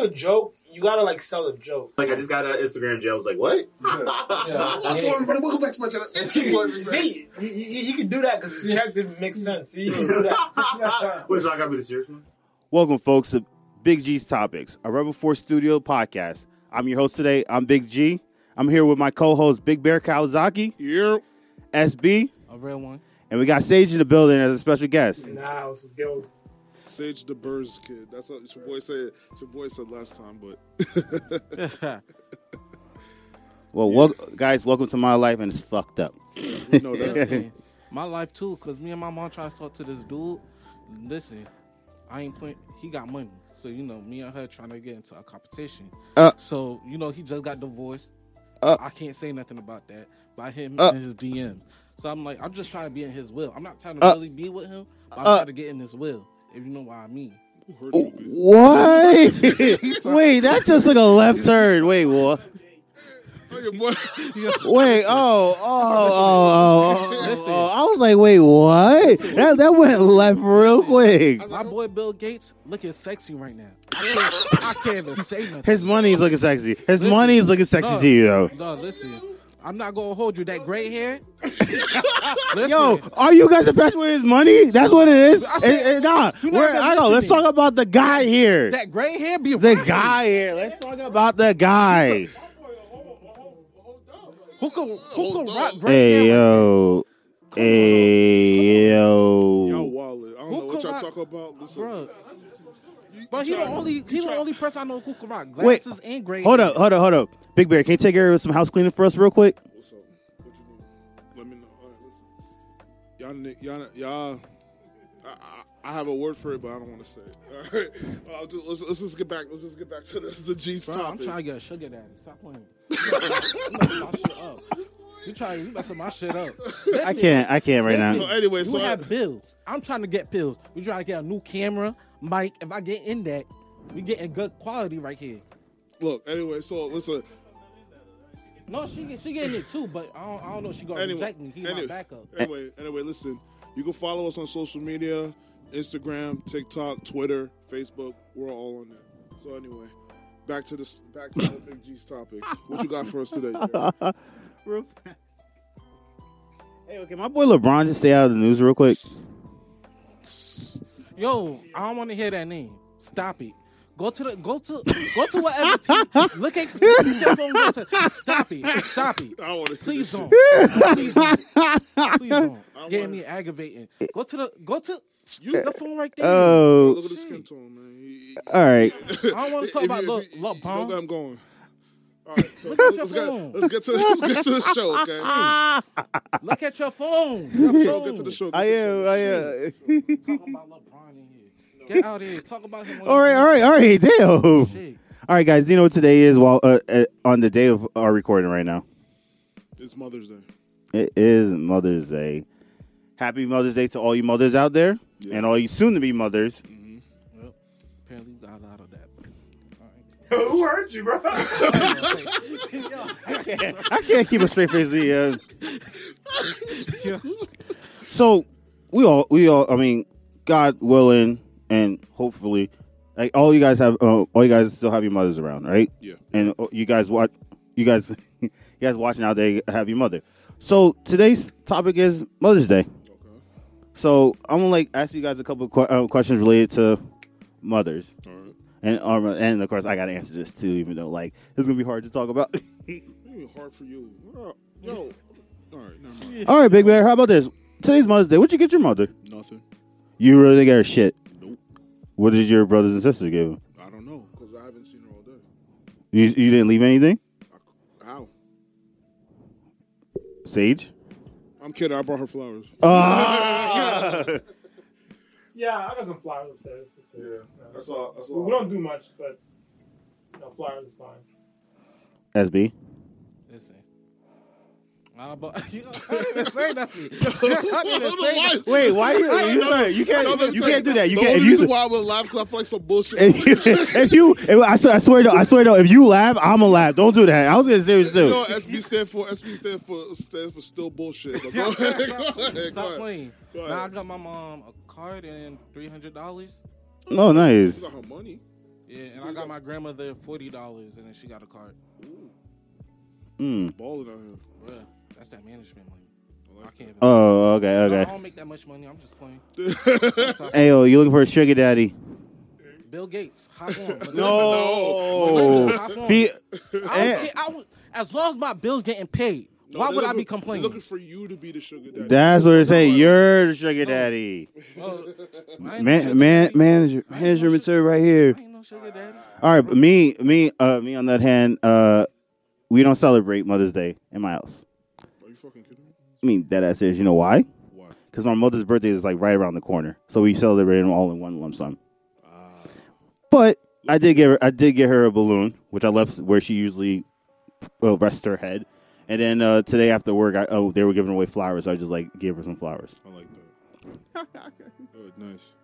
do a joke, you gotta like sell the joke. Like I just got an Instagram jail. I was like, what? Yeah. What's up, everybody? Welcome back to my channel. And two more everybody. See, you, you, you can do that because his character makes sense. See, you can do that. Wait, so I gotta be the serious one? Welcome, folks, to Big G's Topics, a Rebel Force Studio podcast. I'm your host today. I'm Big G. I'm here with my co-host Big Bear Kawasaki, Yeah. SB, A real one. and we got Sage in the building as a special guest. nah, let's just go. Sage the Burrs kid. That's what your boy said. Your boy said last time, but Well, wel- guys, welcome to my life, and it's fucked up. we know that. My life too, cause me and my mom trying to talk to this dude. Listen, I ain't playing. He got money, so you know, me and her trying to get into a competition. Uh. so you know, he just got divorced. Uh. I can't say nothing about that, By him Uh. in his DM. So I'm like, I'm just trying to be in his will. I'm not trying to Uh. really be with him, but I'm Uh. trying to get in his will. If you know what I mean. Who hurt you, bitch? What? Wait, that just took a left turn. Wait, what? Oh. Wait, oh, oh, oh, oh, oh, Listen. oh. I was like, wait, what? That that went left real quick. My boy oh. Bill Gates looking sexy right now. I can't, I can't even say nothing. His money is looking sexy. His Listen. money is looking sexy No. to you, though. No, listen. I'm not gonna hold you. That gray hair. listen, Yo, are you guys impressed with his money? That's what it is. I Eh, said- eh, nah, You're not we're, even I know. Let's listening. talk about the guy here. that gray hair be The rocking. guy here. Let's talk about the guy. Who could who Hold could rock gray Hey hair? yo, hey Y'all yo. wallet. I don't Who know what y'all rock- talk about. Listen, Bro, you- but you he the only he the only person I know who can rock Wait, glasses and gray. Hold up, hold up, hold up. Big Bear, can you take care of some house cleaning for us real quick? What's up? What you need? Let me know. All right, listen. Y'all, y'all, y'all. I, I, I have a word for it, but I don't want to say it. All right. I'll just, let's, let's just get back. Let's just get back to the, the G's Bro, I'm trying to get a sugar daddy. Stop playing. You messing my shit up. You trying you messing my shit up. I can't, I can't right now. So now. anyway, You so I- have bills. I'm trying to get pills. We trying to get a new camera, mic. If I get in that, we getting good quality right here. look. Anyway, so listen. No, she she getting it too, but I don't, I don't know. if She gonna Anyway, reject me. He my backup. Anyway, anyway, listen. You can follow us on social media: Instagram, TikTok, Twitter, Facebook. We're all on that. So anyway, back to this. Back to the Big G's topics. What you got for us today? Jerry? Real fast. Hey, okay, my boy LeBron just stay out of the news real quick. Yo, I don't want to hear that name. Stop it. Go to the go to go to whatever team. Look at look at phone, go to, Stop it. Stop it. I don't want to. Please don't. Please don't. Please don't. I Getting wanna- me aggravating. Go to the go to You the phone right there. Oh, look at the skin tone, man. All right. I don't wanna talk If about you- Le- if you- LeBron. you know where I'm going. All right, so Look at let's, your get, phone. let's get to let's get to the show, okay? Look at your phone. Your Let's phone. get to the show. get I am. I am. Talking about LeBron in here. Get out of here. Talk about him. on all your right, all right, all right. Damn. Shit. All right, guys. You know what today is? Well, uh, uh, on the day of our recording right now, It's Mother's Day. it is Mother's Day. Happy Mother's Day to all you mothers out there, Yeah. and all you soon-to-be mothers. Well, apparently we got out of that. All right. Who hurt you, bro? I can't keep a straight face. Uh, so we all, we all. I mean, God willing, and hopefully, like all you guys have, uh, all you guys still have your mothers around, right? Yeah. And uh, you guys watch, you guys, you guys watching out there have your mother. So today's topic is Mother's Day. Okay. So I'm gonna like ask you guys a couple of que- uh, questions related to mothers, All right. and um, and of course I gotta answer this too, even though like it's gonna be hard to talk about. Hard for you. Uh, Yo. All right. Never mind. All right, Big Bear. How about this? Today's Mother's Day. What'd you get your mother? Nothing. You really didn't get her shit. Nope. What did your brothers and sisters give? her? I don't know because I haven't seen her all day. You you didn't leave anything? How? Sage? I'm kidding. I brought her flowers. Ah! yeah, I got some flowers upstairs. Yeah, That's all. That's We don't do much, but you know, flowers is fine. SB. Listen. Uh, but, you know, I didn't even say nothing. I didn't even say nothing. Wait, why you I you, sorry, you can't you can't do that. You the can't only if you reason why I would laugh because I feel like some bullshit. if you, if you if, I, swear, I swear though I swear though if you laugh I'm gonna laugh. Don't do that. I was getting serious You too. know SB stand for? SB stand for stands for still bullshit. But go ahead. Go ahead. Stop ahead. playing. Go Now I got my mom a card and three hundred dollars. No, She nice. got her money. Yeah, and I got my grandmother forty dollars, and then she got a card. Mm. Balling out here. Bruh, that's that management money. I I can't. Oh, okay, No, I don't make that much money. I'm just playing. that. Hey, yo, you looking for a sugar daddy? Bill Gates, hop on. Melinda, No. Melinda, hop on. Fe- I don't Eh. care. I would, as long as my bill's getting paid, No, why they're would I be complaining? They're looking for you to be the sugar daddy. That's what they say. You're the sugar daddy. Oh, I no Man, sugar man, manager, I ain't manager no material right here. I ain't no sugar daddy. All right, but me, me, uh, me on that hand, uh, we don't celebrate Mother's Day in my house. Fucking kidding me? I mean, that ass is. You know why? Why? Because my mother's birthday is like right around the corner, so we celebrate them all in one lump sum. Ah. But I did get her, I did get her a balloon, which I left where she usually well, rests her head. And then uh, today after work, I, oh, they were giving away flowers, so I just like gave her some flowers. I like that. oh, nice.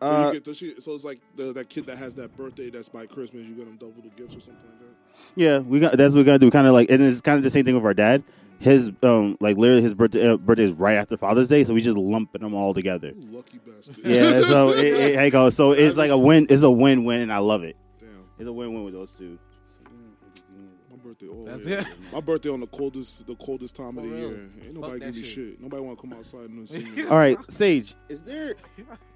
So, Uh, get, she, so it's like the, that kid that has that birthday that's by Christmas, you get them double the gifts or something like that? yeah, we got that's what we gotta do. Kind of like, and it's kind of the same thing with our dad. His um, like literally his birthday uh, birthday is right after Father's Day, so we just lumping them all together. You lucky bastard. Yeah, so it, it, hey, go. So it's like a win. It's a win-win, and I love it. Damn. It's a win-win with those two. My birthday. Oh, That's yeah. it. My birthday on the coldest, the coldest time of the real. year. Ain't nobody give me shit. shit. Nobody want to come outside and see me. All right, Sage, is there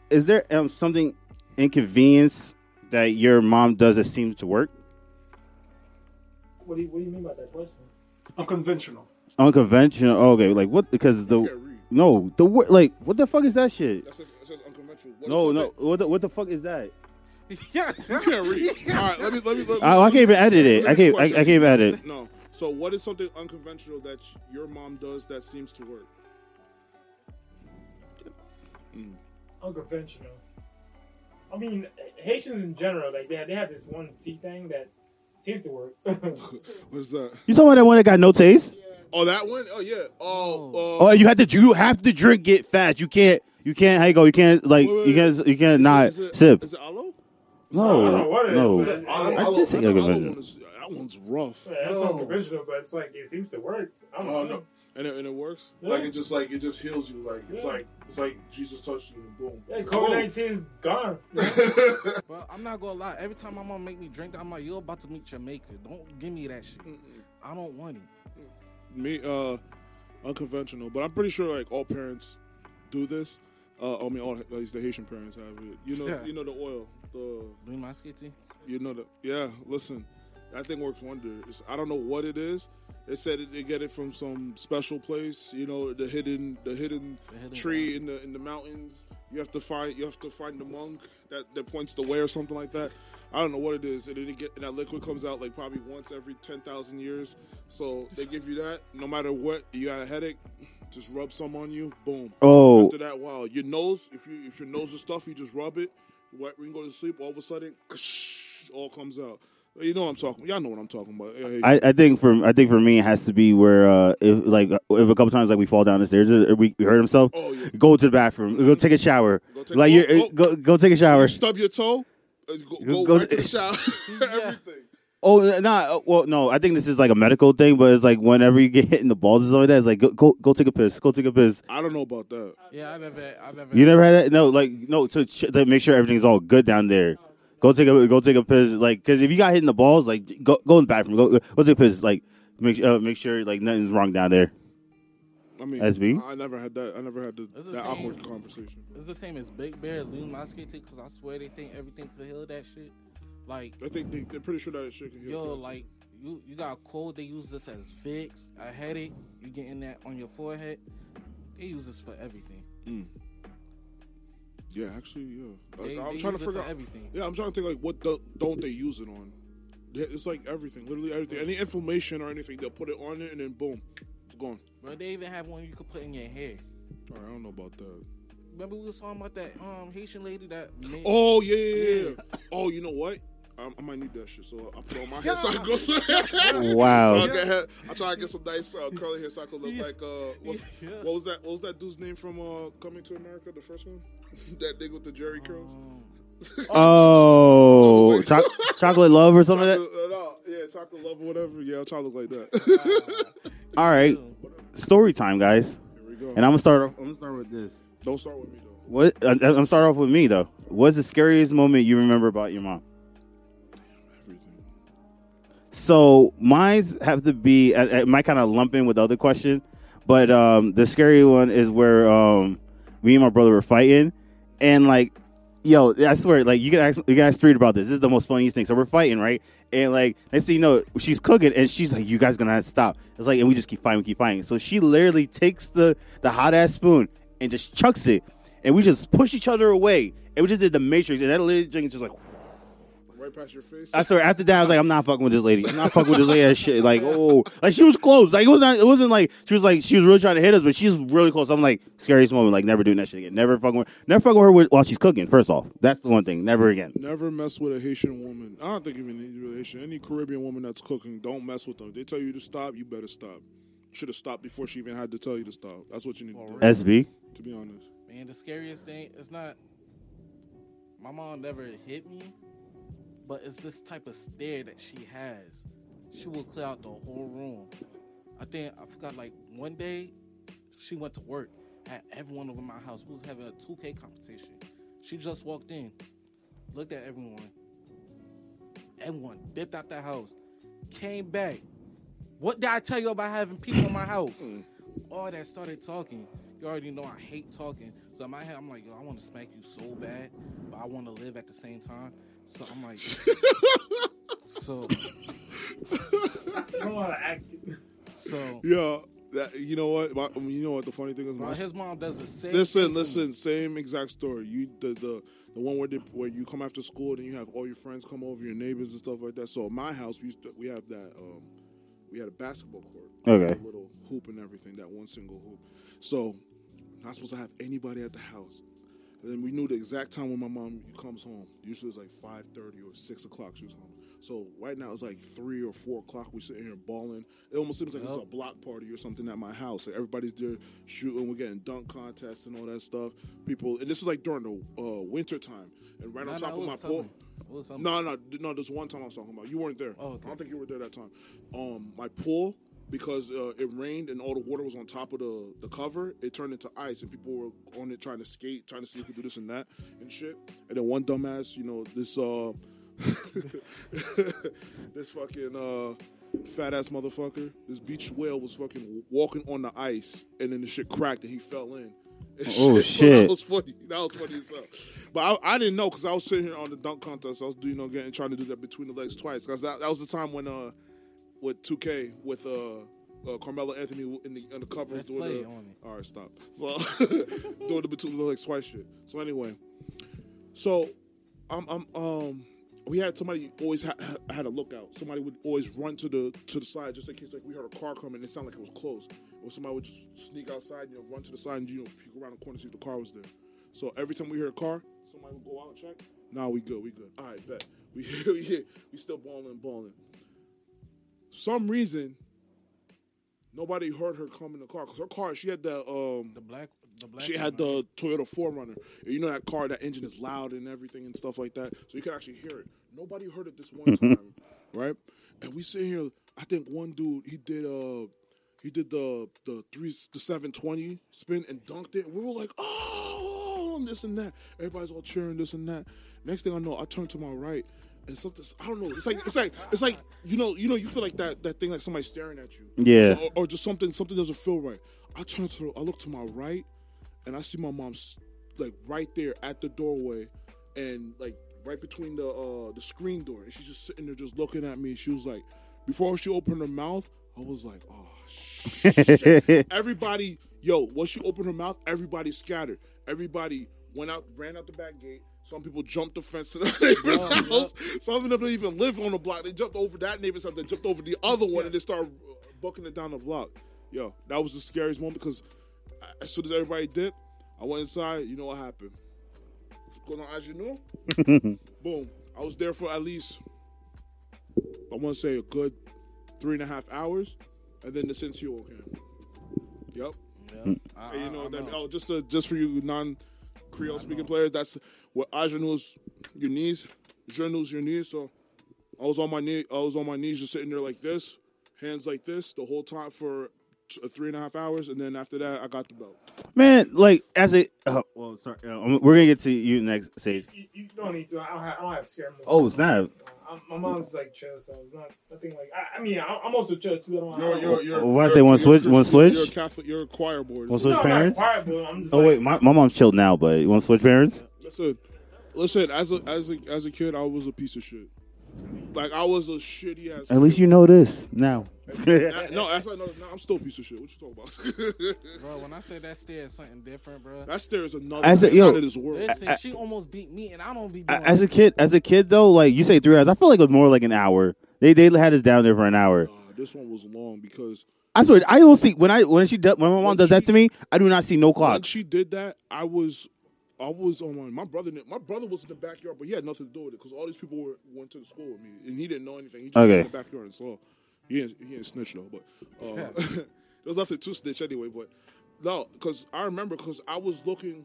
is there um something inconvenience that your mom does that seems to work? What do you What do you mean by that question? Unconventional. Unconventional. Oh, okay, like what? Because the no the word like what the fuck is that shit? That says, it says unconventional. What is No, no. something- What the, what the fuck is that? yeah. You can't read. All right, let me let me. Let me I, I can't even edit it. I can't. I, I can't even edit it. No. So, what is something unconventional that your mom does that seems to work? Mm. Unconventional. I mean, Haitians in general, like they have, they have this one tea thing that seems to work. What's that? You talking about that one that got no taste? Oh, that one? Oh, yeah. Oh, Oh, uh, you have to. You have to drink it fast. You can't. You can't. How you go? You can't like. Wait, wait, You can't. You can't is not it- is it- sip. Is it aloe? I No. what it is. No. Aloe- I aloe- did say know aloe unconventional. one is- That one's rough. Yeah, that's No. unconventional, but it's like it seems to work. I don't Oh, know. And it, and it works. Yeah. Like it just like it just heals you. Like it's Yeah. like it's like Jesus touched you and boom. Yeah, COVID nineteen is gone. But I'm not gonna lie. Every time my mom make me drink, that I'm like, "You're about to meet Jamaica. Don't give me that shit. I don't want it." Me, uh, unconventional, but I'm pretty sure like all parents do this. Uh, I mean, all at least the Haitian parents have it. You know, Yeah. you know the oil, the Louis Mosquito. You know the Yeah. Listen, that thing works wonders. I don't know what it is. They said it, they get it from some special place. You know, the hidden, the hidden The hidden tree in the in the mountains. You have to find, you have to find the monk that that points the way or something like that. I don't know what it is. And then it get, and that liquid comes out like probably once every ten thousand years. So they give you that. No matter what, you got a headache, just rub some on you. Boom. Oh, After that, wow, your nose. If you if your nose is stuffy, you just rub it. When you go to sleep, all of a sudden, all comes out. You know what I'm talking. Y'all know what I'm talking about. I, I think for I think for me it has to be where uh if like if a couple times like we fall down the stairs or we hurt himself, oh yeah. go to the bathroom, go take a shower, Go take- like oh, you oh. go go take a shower. You stub your toe. uh, Go, go, Go- right to the shower. Everything. Oh, nah. Well, no. I think this is like a medical thing, but it's like whenever you get hit in the balls or something like that, it's like go go, go take a piss, go take a piss. I don't know about that. Yeah, I never, I never. You never had that? No, like no to, ch- to make sure everything's all good down there. Go take a go take a piss, like because if you got hit in the balls, like go go in the bathroom, go go take a piss, like make uh, make sure like nothing's wrong down there. I mean, SB? I never had that. I never had the, It's the that same. awkward conversation. It's the same as Big Bear, Louis Mosquito, because I swear they think everything to heal that shit. Like, I think they, they're pretty sure that shit can heal. yo, cancer. like you, you got a cold. They use this as Vicks. A headache, you getting that on your forehead. They use this for everything. Yeah, actually, yeah. They, I, I'm they trying to use it figure for out. everything. Yeah, I'm trying to think like what do, don't they use it on? Yeah, It's like everything, literally everything. Any inflammation or anything, they'll put it on it and then boom, it's gone. But they even have one you could put in your hair. All right, I don't know about that. Remember we was talking about that um Haitian lady that made Oh yeah, yeah, yeah. yeah. Oh, you know what? I, I might need that shit, so I put on my hair so I go. so Wow. I, get I try to get some nice uh, curly hair so I could look like uh, what's, Yeah. what was that? What was that dude's name from uh, Coming to America? The first one, that nigga with the Jheri curls. Um, Oh, cho- chocolate love or something. Like that? Chocolate, uh, no, yeah, chocolate love or whatever. Yeah, I'll try to look like that. All right, story time, guys. Here we go. And I'm gonna start. Off, I'm gonna start with this. Don't start with me though. What? I- I'm gonna start off with me though. What's the scariest moment you remember about your mom? everything. So mine's have to be. I, I might kind of lump in with the other question, but um, the scary one is where um, me and my brother were fighting, and like, yo, I swear, like you ask you guys Street about this. This is the most funniest thing. So we're fighting, right? And like next thing you know, she's cooking, and she's like, "You guys gonna stop." It's like, and we just keep fighting, we keep fighting. So she literally takes the the hot ass spoon and just chucks it, and we just push each other away, and we just did the Matrix, and that literally just like. Right past your face. I swear. After that, I was like, I'm not fucking with this lady. I'm not fucking with this lady. That shit. Like, oh, like she was close. Like it was not. It wasn't like she was like she was really trying to hit us, but she's really close. I'm like scariest moment. Like never doing that shit again. Never fucking. With, never fucking with her with, while she's cooking. First off, that's the one thing. Never again. Never mess with a Haitian woman. I don't think even any Haitian, any Caribbean woman that's cooking, don't mess with them. They tell you to stop, you better stop. Should have stopped before she even had to tell you to stop. That's what you need For to do. real. SB. To be honest, Man, the scariest thing is not. My mom never hit me, but it's this type of stare that she has. She will clear out the whole room. I think I forgot. Like one day, she went to work, had everyone over my house. We was having a 2K competition. She just walked in, looked at everyone. Everyone dipped out the house, came back. What did I tell you about having people in my house? Mm. All that started talking. You already know I hate talking. So in my head, I'm like, yo, I want to smack you so bad, but I want to live at the same time. So I'm like, so, You don't want to act. so. yeah. That you know what? My, you know what? The funny thing is, Bro, my, his mom does the same. listen, to listen. Same exact story. You the the the one where they, where you come after school and you have all your friends come over, your neighbors and stuff like that. So at my house, we used to, we have that. Um, we had a basketball court. Okay. A little hoop and everything. That one single hoop. So not supposed to have anybody at the house. And then we knew the exact time when my mom comes home. Usually it's like five thirty or six o'clock. She was home. So right now it's like three or four o'clock. We're sitting here balling. It almost seems like it's a block party or something at my house. Like everybody's there shooting. We're getting dunk contests and all that stuff. People, and this is like during the uh, winter time. And right on top of my pool. something. It was something. No, no, no. There's one time I was talking about. You weren't there. Oh, okay. I don't think you were there that time. Um, my pool because uh, it rained and all the water was on top of the the cover. It turned into ice and people were on it trying to skate, trying to see who could do this and that and shit. And then one dumbass, you know, this uh, this fucking uh, fat ass motherfucker, this beach whale was fucking walking on the ice and then the shit cracked and he fell in. And Oh, So shit. that was funny. That was funny as hell. But I, I didn't know because I was sitting here on the dunk contest. I was doing, you know getting trying to do that between the legs twice because that, that was the time when uh with 2K with uh. Uh, Carmelo Anthony in the in the covers Let's doing play the, on it. all right, stop. So doing the between the legs twice shit. So anyway, so I'm I'm um we had somebody always ha- ha- had a lookout. Somebody would always run to the to the side just in case like we heard a car coming. It sounded like it was closed. Or somebody would just sneak outside, you know, run to the side and you know peek around the corner see if the car was there. So every time we hear a car, somebody would go out and check. Nah, we good, we good. All right, bet. We we we still balling, balling. Some reason nobody heard her come in the car because her car she had the um The black, the black. she had the Toyota 4Runner. You know that car, that engine is loud and everything and stuff like that. So you can actually hear it. Nobody heard it this one time, right? And we sit here. I think one dude he did uh he did the the three the 720 spin and dunked it. We were like, oh, this and that. Everybody's all cheering this and that. Next thing I know, I turn to my right. And something I don't know. It's like it's like it's like you know you know you feel like that that thing like somebody's staring at you. Yeah. So- or, or just something something doesn't feel right. I turn to I look to my right and I see my mom s- like right there at the doorway and like right between the uh the screen door and she's just sitting there just looking at me. She was like before she opened her mouth, I was like, oh shit. everybody, yo, once she opened her mouth, everybody scattered. Everybody went out, ran out the back gate. Some people jumped the fence to the neighbor's Yeah, yeah. house. Some of them didn't even live on the block. They jumped over that neighbor's house. They jumped over the other one and they started uh, booking it down the block. Yo, that was the scariest moment because as soon as everybody did, I went inside. You know what happened? Going on as you know, boom. I was there for at least I want to say a good three and a half hours, and then the Sensio came. Yep. Yeah. I, And you know I that. know. Oh, just uh, just for you non Creole speaking players, that's what Ajanus your knees, Janus your knees. So I was on my knee. I was on my knees, just sitting there like this, hands like this, the whole time for t- uh, three and a half hours, and then after that, I got the belt. Man, like as a uh, well, sorry, uh, we're gonna get to you next, Sage. You, you don't need to. I don't have, I don't have scare movies. Oh, snap. Uh, I'm, my mom's like chill, so it's not nothing like. I, I mean, I, I'm also chill too. I don't, I You're, don't- you're, you're, Why you're- say one switch- one Christian, You're a? Catholic. You're a choir boy. One No, switch I'm parents? Not quiet, but I'm just Oh like, wait, my, my mom's chilled now, but you want to switch parents? Listen, listen. As a as a as a kid, I was a piece of shit. Like I was a shitty ass. At least you know this now. That- no, that's not. No, no, I'm still a piece of shit. What you talking about? Bro, when I say that stare is something different, bro. that stare is another. As a- As yo, out of this world. Listen, I- she almost beat me, and I don't be A- doing as a kid, as a kid though, like you say three hours, I feel like it was more like an hour. They they had us down there for an hour. Nah, this one was long because I swear, I don't see when I when she does when my mom When does that to me, I do not see no clock. when clock. she did that, I was. I was on my, my brother. My brother was in the backyard, but he had nothing to do with it because all these people were, went to the school with me, and he didn't know anything. He just Okay. went in the backyard and saw. He didn't, he didn't snitch though, but uh, there was nothing to snitch anyway. But no, because I remember because I was looking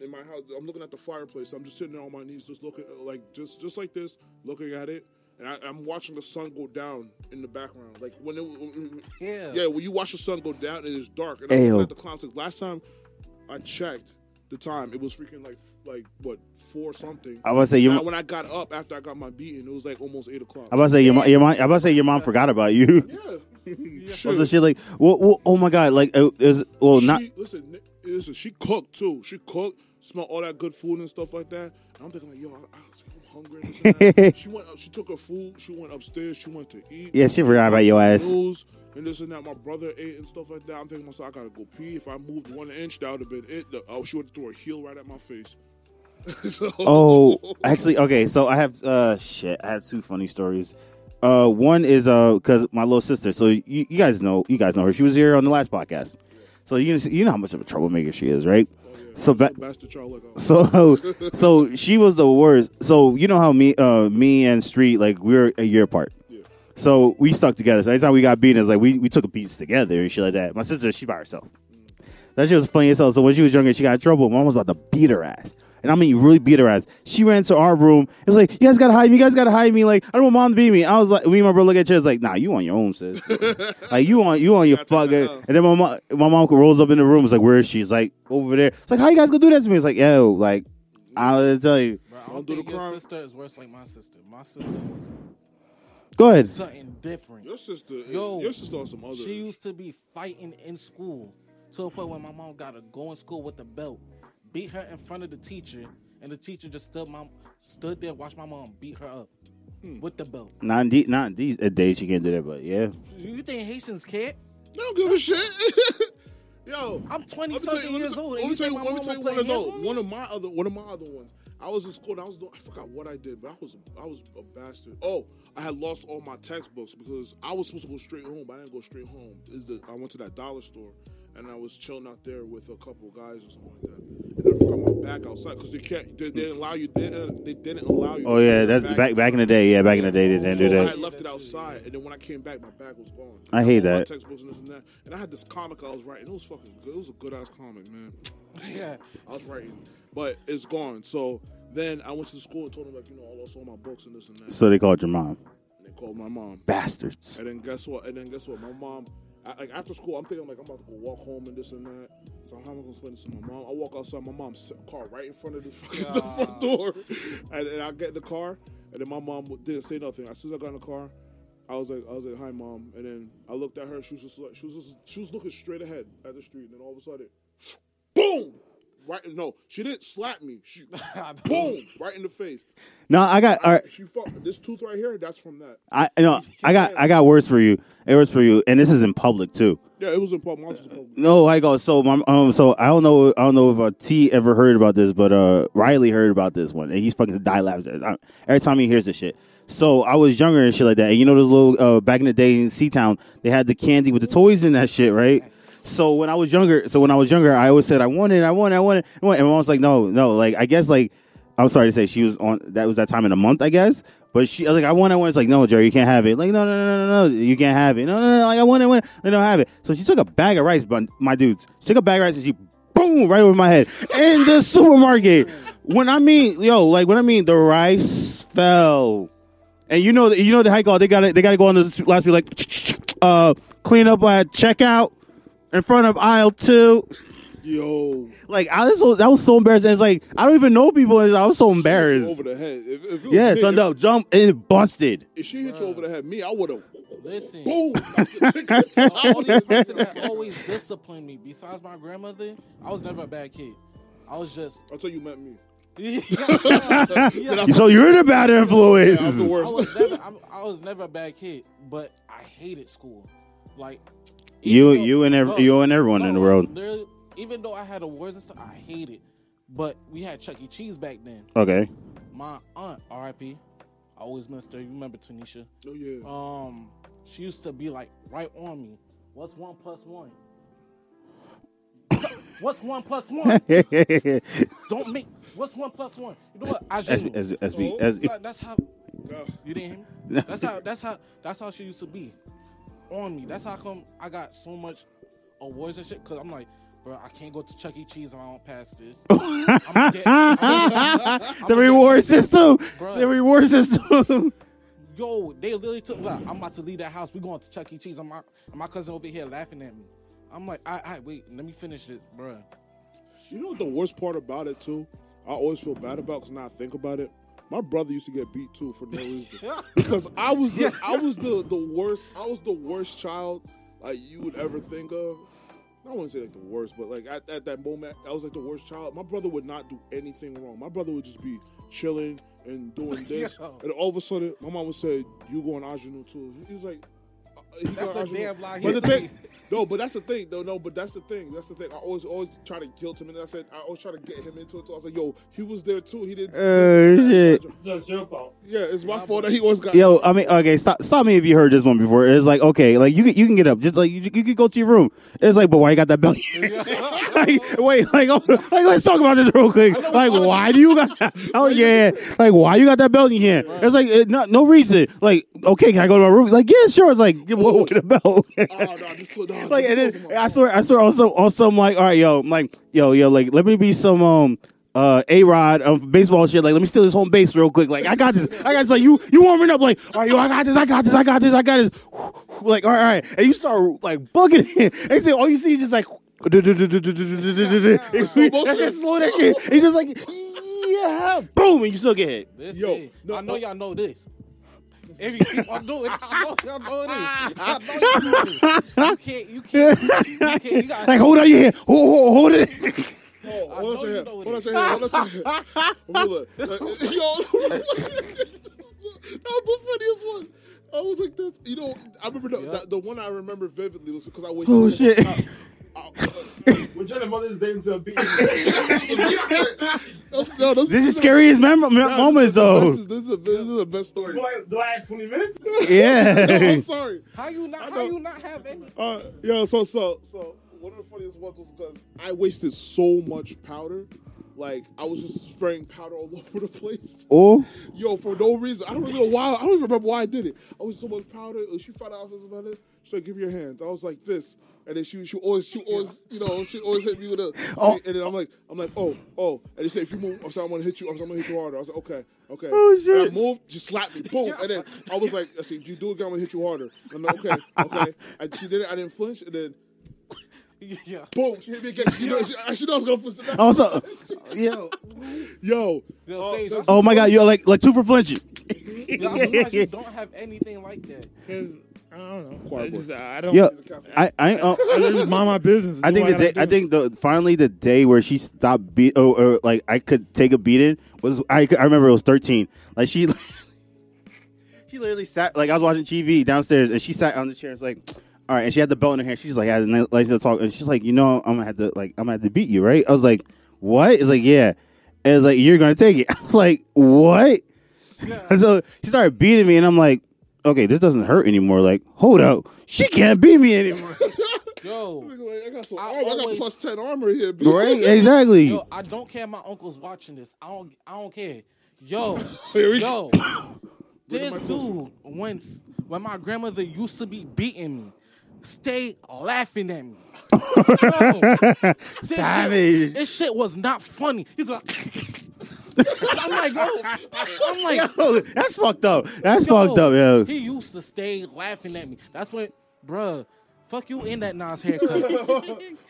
in my house. I'm looking at the fireplace. I'm just sitting there on my knees, just looking like just just like this, looking at it, and I, I'm watching the sun go down in the background. Like when it, Yeah. yeah, when you watch the sun go down and it's dark, and I'm looking at the clouds. Like last time I checked the time, it was freaking like like what four something. I was say your mom, when I got up after I got my beating, it was like almost eight o'clock. I about to say your mom, your mom, I about to say your mom forgot about you. yeah, Also, she like, well, well, oh my god, like it was well she, not. listen, listen. She cooked too. She cooked, smelled all that good food and stuff like that. And I'm thinking like, yo, I, I was like, I'm hungry. and this and that. she went. Up, she took her food. She went upstairs. She went to eat. Yeah, she forgot about your ass. News and this and that. My brother ate and stuff like that. I'm thinking to myself, I gotta go pee. If I moved one inch, that would have been it. I oh, she would have threw her heel right at my face. So- Oh, actually, okay. So I have uh shit. I have two funny stories. Uh, one is uh because my little sister. So you, you guys know you guys know her. She was here on the last podcast. So you you know how much of a troublemaker she is, right? Oh. So ba- So so she was the worst. So you know how me uh me and Street like we were a year apart. Yeah. So we stuck together. So anytime we got beaten, it's like we, we took a piece together and shit like that. My sister, she by herself. That shit was funny as hell. So when she was younger, she got in trouble. Mom was about to beat her ass. And I mean, really beat her ass. She ran to our room. It was like, you guys gotta hide me. You guys gotta hide me. Like, I don't want mom to beat me. I was like, me and my brother look at each other. Like, nah, you on your own, sis. like, you on you on your Gotta fucking. And then my mom, my mom rolls up in the room. It's like, where is she? It's like over there. It's like, how you guys gonna do that to me? It's like, yo, like, I'll tell you. Bro, I Don't don't do the think your sister is worse like my sister. My sister was Go ahead. something different. Your sister, Yo, your sister on some other. She used to be fighting in school to a point where my mom got to go in school with a belt, beat her in front of the teacher, and the teacher just stood mom stood there, watched my mom beat her up Hmm. with the belt. Not in these, not in these uh, days. She can't do that, but yeah. You think Haitians care? I don't give a shit. Yo, I'm 20 Let me tell something you, years let me, old. let me tell you, let me tell you one of play those. hands on One of my other, one of my other ones. I was in school. And I was doing. I forgot what I did, but I was, I was a bastard. Oh, I had lost all my textbooks because I was supposed to go straight home, but I didn't go straight home. The I went to that dollar store and I was chilling out there with a couple of guys or something like that. And I forgot my bag outside because they can't. They, they didn't allow you. They, uh, they didn't allow you. Oh yeah, that's back back in the day. Yeah, back in the day they didn't So do I that. had left it outside, and then when I came back, my bag was gone. I hate All my that. textbooks and this and that. And I had this comic I was writing. It was fucking good. It was a good ass comic, man. Yeah. I was writing, but it's gone. So then I went to the school and told them like, you know, I lost all my books and this and that. So they called your mom. and they called my mom. Bastards. And then guess what? And then guess what? My mom. I, like after school, I'm thinking like I'm about to go walk home and this and that. So how am I gonna explain this to my mom? I walk outside, my mom's car right in front of the, fucking, the front door, and, and I get in the car, and then my mom didn't say nothing. As soon as I got in the car, I was like, I was like, "Hi, mom," and then I looked at her. She was just like, she was just, she was looking straight ahead at the street, and then all of a sudden, boom, right. No, she didn't slap me. She boom, right in the face. No, I got. All right, She fucked this tooth right here. That's from that. I no, I got. I got worse for you. It was for you, and this is in public too. Yeah, it was in public. Was in public. No, I go. So, my, um, so I don't know. I don't know if uh, T ever heard about this, but uh, Riley heard about this one, and he's fucking die laughs uh, every time he hears this shit. So I was younger and shit like that, and you know those little uh, back in the day in C Town, they had the candy with the toys in that shit, right? So when I was younger, so when I was younger, I always said I want it, I want it, I want it. And my mom was like, no, no, like I guess like I'm sorry to say she was on that was that time in a month, I guess. But she I was like, I want it, I want. It's like, no, Jerry, you can't have it. Like, no, no, no, no, no, you can't have it. No, no, no, like I want I want. They don't have it. So she took a bag of rice, but my dudes, she took a bag of rice and she boom right over my head in the supermarket. When I mean, yo, like when I mean the rice fell. And you know, you know the high call. They got to they got to go on the last week like, uh, clean up at checkout in front of aisle two. Yo, Like I was so, that was so embarrassing. It's like I don't even know people. I was so embarrassed. over embarrassed. the head. If, if it Yeah, me, son, if, no, jump and busted. if she hit you over the head, me, I would have Listen, boom. the only person that always disciplined me, besides my grandmother, I was never a bad kid. I was just. Until you met me. Yeah. So you're the bad influence. Yeah, I'm the I worst. was never, I'm, I was never a bad kid, but I hated school. Like You, though- you and every, no, you and everyone in the world. literally, even though I had awards and stuff, I hate it. But we had Chuck E. Cheese back then. Okay. My aunt, R.I.P. I always missed her. You remember Tanisha? Oh yeah. Um, she used to be like right on me. What's one plus one? What's one plus one? Don't make. What's one plus one? You know what? I just. as, as, we, Oh, as, That- that's how. No. You didn't hear me? That's how. That's how. That's how she used to be, on me. That's how come I got so much awards and shit. Cause I'm like, bro, I can't go to Chuck E. Cheese if I don't pass this. I'ma get- I'ma the get- reward system. Bruh. The reward system. Yo, they literally took. Like, I'm about to leave that house. We going to Chuck E. Cheese. And my and my cousin over here laughing at me. I'm like, I, I wait. Let me finish it, bro. You know what the worst part about it too? I always feel bad about because now I think about it. My brother used to get beat too for no reason because I was the I was the the worst I was the worst child like you would ever think of. I wouldn't say like the worst, but like at, at that moment, I was like the worst child. My brother would not do anything wrong. My brother would just be chilling and doing this, Yo. and all of a sudden, my mom would say, "You going Ajanu too?" He was like, uh, he That's a damn lie. But the thing, no, but that's the thing, though. No, but that's the thing. That's the thing. I always, always try to guilt him, and I said I always try to get him into it. Too. I was like, "Yo, he was there too. He didn't." Oh, shit. So it's your fault. Yeah, it's my My fault that he always got. Yo, I mean, okay, stop, stop me if you heard this one before. It's like, okay, like you can, you can get up, just like you, you can go to your room. It's like, but why you got that belt? like, wait, like, oh, like, let's talk about this real quick. Like, why do you got? Oh yeah, like, why you got that belt in here? hand? It's like, uh, no, no reason. Like, okay, can I go to my room? Like, yeah, sure. It's like, yeah, what with the belt? Oh, no, this, no, like, and this then I fault. swear, I swear, also, on some like, all right, yo, I'm like, yo, yo, like, let me be some um. Uh, A Rod, um, baseball shit. Like, let me steal his home base real quick. Like, I got this. I got this. Like, you, you warming up. Like, all right, yo, I got this. I got this. I got this. I got this. Like, all right, all right. And you start like bugging it. And say all you see is just like. It's slow that motion. shit slow. That shit. He's just like, yeah, boom, and you still get hit. Yo, no, I know y'all know this. If you keep on doing it, I know y'all know this. I know y'all know. You can't, you can't, you can't, you gotta, Like, hold on your hand. Hold, hold, hold it. Oh, I hold on know to you your hand. know Hold on to your hand. Hold on your hand. Hold on. Like, Yo, that was the funniest one. I was like this. You know, I remember the, Yeah. the, the one I remember vividly was because I waited. Oh shit. We're turning Mother's Day into a beat. no, this, This is scariest mem- mem- no, moments this, though. This is, this, is the, this is the best story. like the last 20 minutes? no, Yeah. I'm sorry. how you not, how you not have any? Uh, yeah, so so so one of the funniest ones was because I wasted so much powder. Like I was just spraying powder all over the place. Oh. Yo, for no reason. I don't even know why. I don't even remember why I did it. I was so much powder. She found out I was about it. She like, give me your hands. I was like this. And then she she always she always you know she always hit me with a Oh. and then I'm like I'm like oh oh. And they say if you move I said I'm gonna hit you I said I'm gonna hit you harder. I was like okay okay. Oh, and shit. I moved she slapped me boom. And then I was like I said if you do it again I'm gonna hit you harder. I'm like okay okay. And she did it I didn't flinch and then Yeah. boom she hit me again. She, know, she, she knows I was gonna flinch. Also, yo, yo. Yo, uh, oh my god, you're like like two for flinching. Yo, I'm surprised you don't have anything like that. Because I don't know. Quiet I boy. just I don't. Yo, I I uh, I just mind my business. I think the day, gotta I think the finally the day where she stopped beat or, or like I could take a beating was I I remember it was 13. Like she she literally sat like I was watching TV downstairs and she sat on the chair. It's like, all right, and she had the belt in her hand. She's like, had a license to talk, and she's like, you know, I'm gonna have to like I'm gonna have to beat you, right? I was like, what? It's like, yeah. And it's like you're gonna take it. I was like, what? And so she started beating me, and I'm like, okay, this doesn't hurt anymore. Like, hold up, she can't beat me anymore. Yo, I got some I armor. I got always- plus ten armor here, bitch. right? Exactly. yo, I don't care. if My uncle's watching this. I don't. I don't care. Yo, Here we yo, this dude when when my grandmother used to be beating me, stay laughing at me. Yo, this Savage. Shit, this shit was not funny. He's like, I'm like, yo, I'm like, Yo, that's fucked up. That's Yo, fucked up, yo. He used to stay laughing at me. That's when, bruh, Fuck you in that Nas haircut.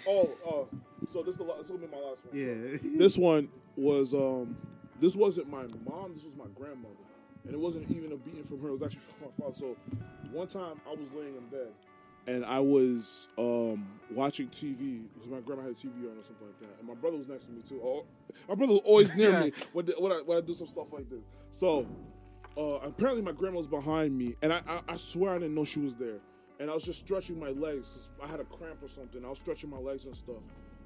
oh, oh. So this is the la- this will be my last one. Yeah. This one was um, this wasn't my mom. This was my grandmother, and it wasn't even a beating from her. It was actually from my father. So one time I was laying in bed, and I was um watching TV because my grandma had a TV on or something like that, and my brother was next to me too. Oh, my brother was always near me when the- when I when I do some stuff like this. So uh, apparently my grandma was behind me, and I, I I swear I didn't know she was there. And I was just stretching my legs because I had a cramp or something. I was stretching my legs and stuff.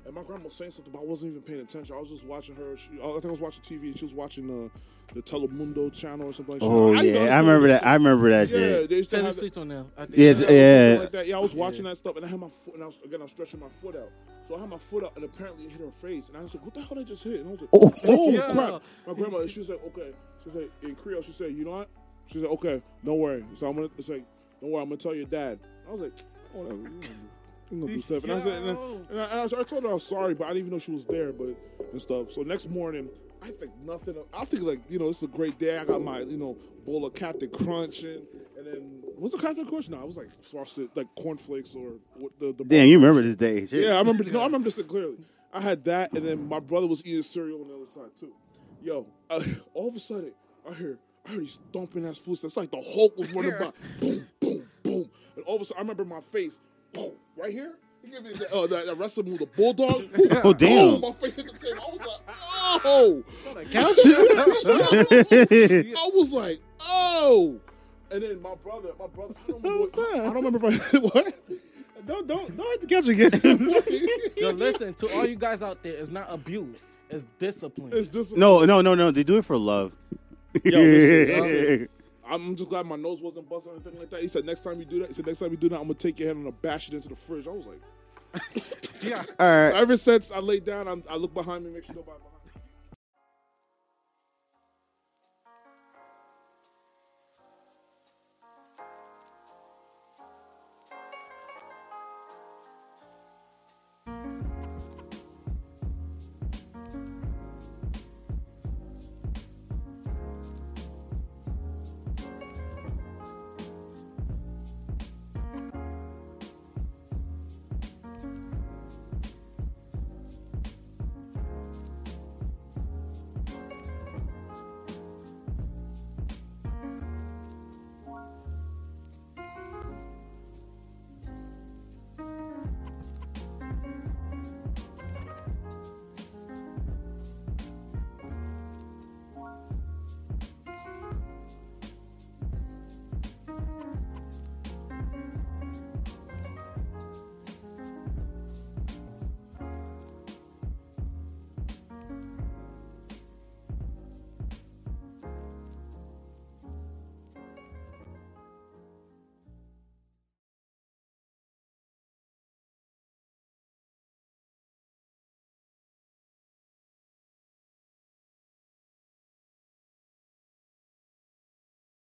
And my grandma was saying something, but I wasn't even paying attention. I was just watching her. She, I think I was watching TV. and She was watching the the Telemundo channel or something like that. Oh I yeah, this I remember that. I remember that Yeah, shit. they used to the have that- on them. I think. Yeah, yeah, it's- yeah. Like that. yeah, I was Yeah. watching that stuff, and I had my foot, and I was again, I was stretching my foot out. So I had my foot out, and apparently it hit her face, and I was like, "What the hell did I just hit?" And I was like, Oh. "Oh, oh Yeah. crap!" My grandma, she was like, "Okay," she said in Creole, she said, "You know what?" She said, "Okay, don't worry." So I'm gonna, it's like, "Don't worry, I'm gonna tell your dad." I was like, oh, "Whatever." you gonna do- you gonna do stuff. And I said, and I, and I, and I told her I was sorry, but I didn't even know she was there, but and stuff. So next morning, I think nothing. of- I think like you know, it's a great day. I got my you know bowl of Captain Crunch and and then what's the Captain Crunch? No, it was like frosted like cornflakes or what the the. Damn, you remember this day? Shit. Yeah, I remember. No, I remember this clearly. I had that, and then my brother was eating cereal on the other side too. Yo, uh, all of a sudden, I hear I heard these thumping ass footsteps. It's like the Hulk was running by. Boom, boom, boom, and all of a sudden, I remember my face boom, right here. He gave me the, uh, that, that wrestling move, the bulldog. Oh damn. my face hit the table. I was like, oh. I was like, oh. And then my brother, my brother, I don't remember, what, I don't remember if I what. Don't don't don't hit the couch again. Yo, listen to all you guys out there. It's not abuse. It's discipline. It's just No, no, no, no. They do it for love. Yo, listen, listen. I'm just glad my nose wasn't busted or anything like that. He said next time you do that, he said next time you do that, I'm gonna take your head and I'm gonna bash it into the fridge. I was like, yeah. All right. ever since I laid down, I'm, I look behind me, make sure nobody behind.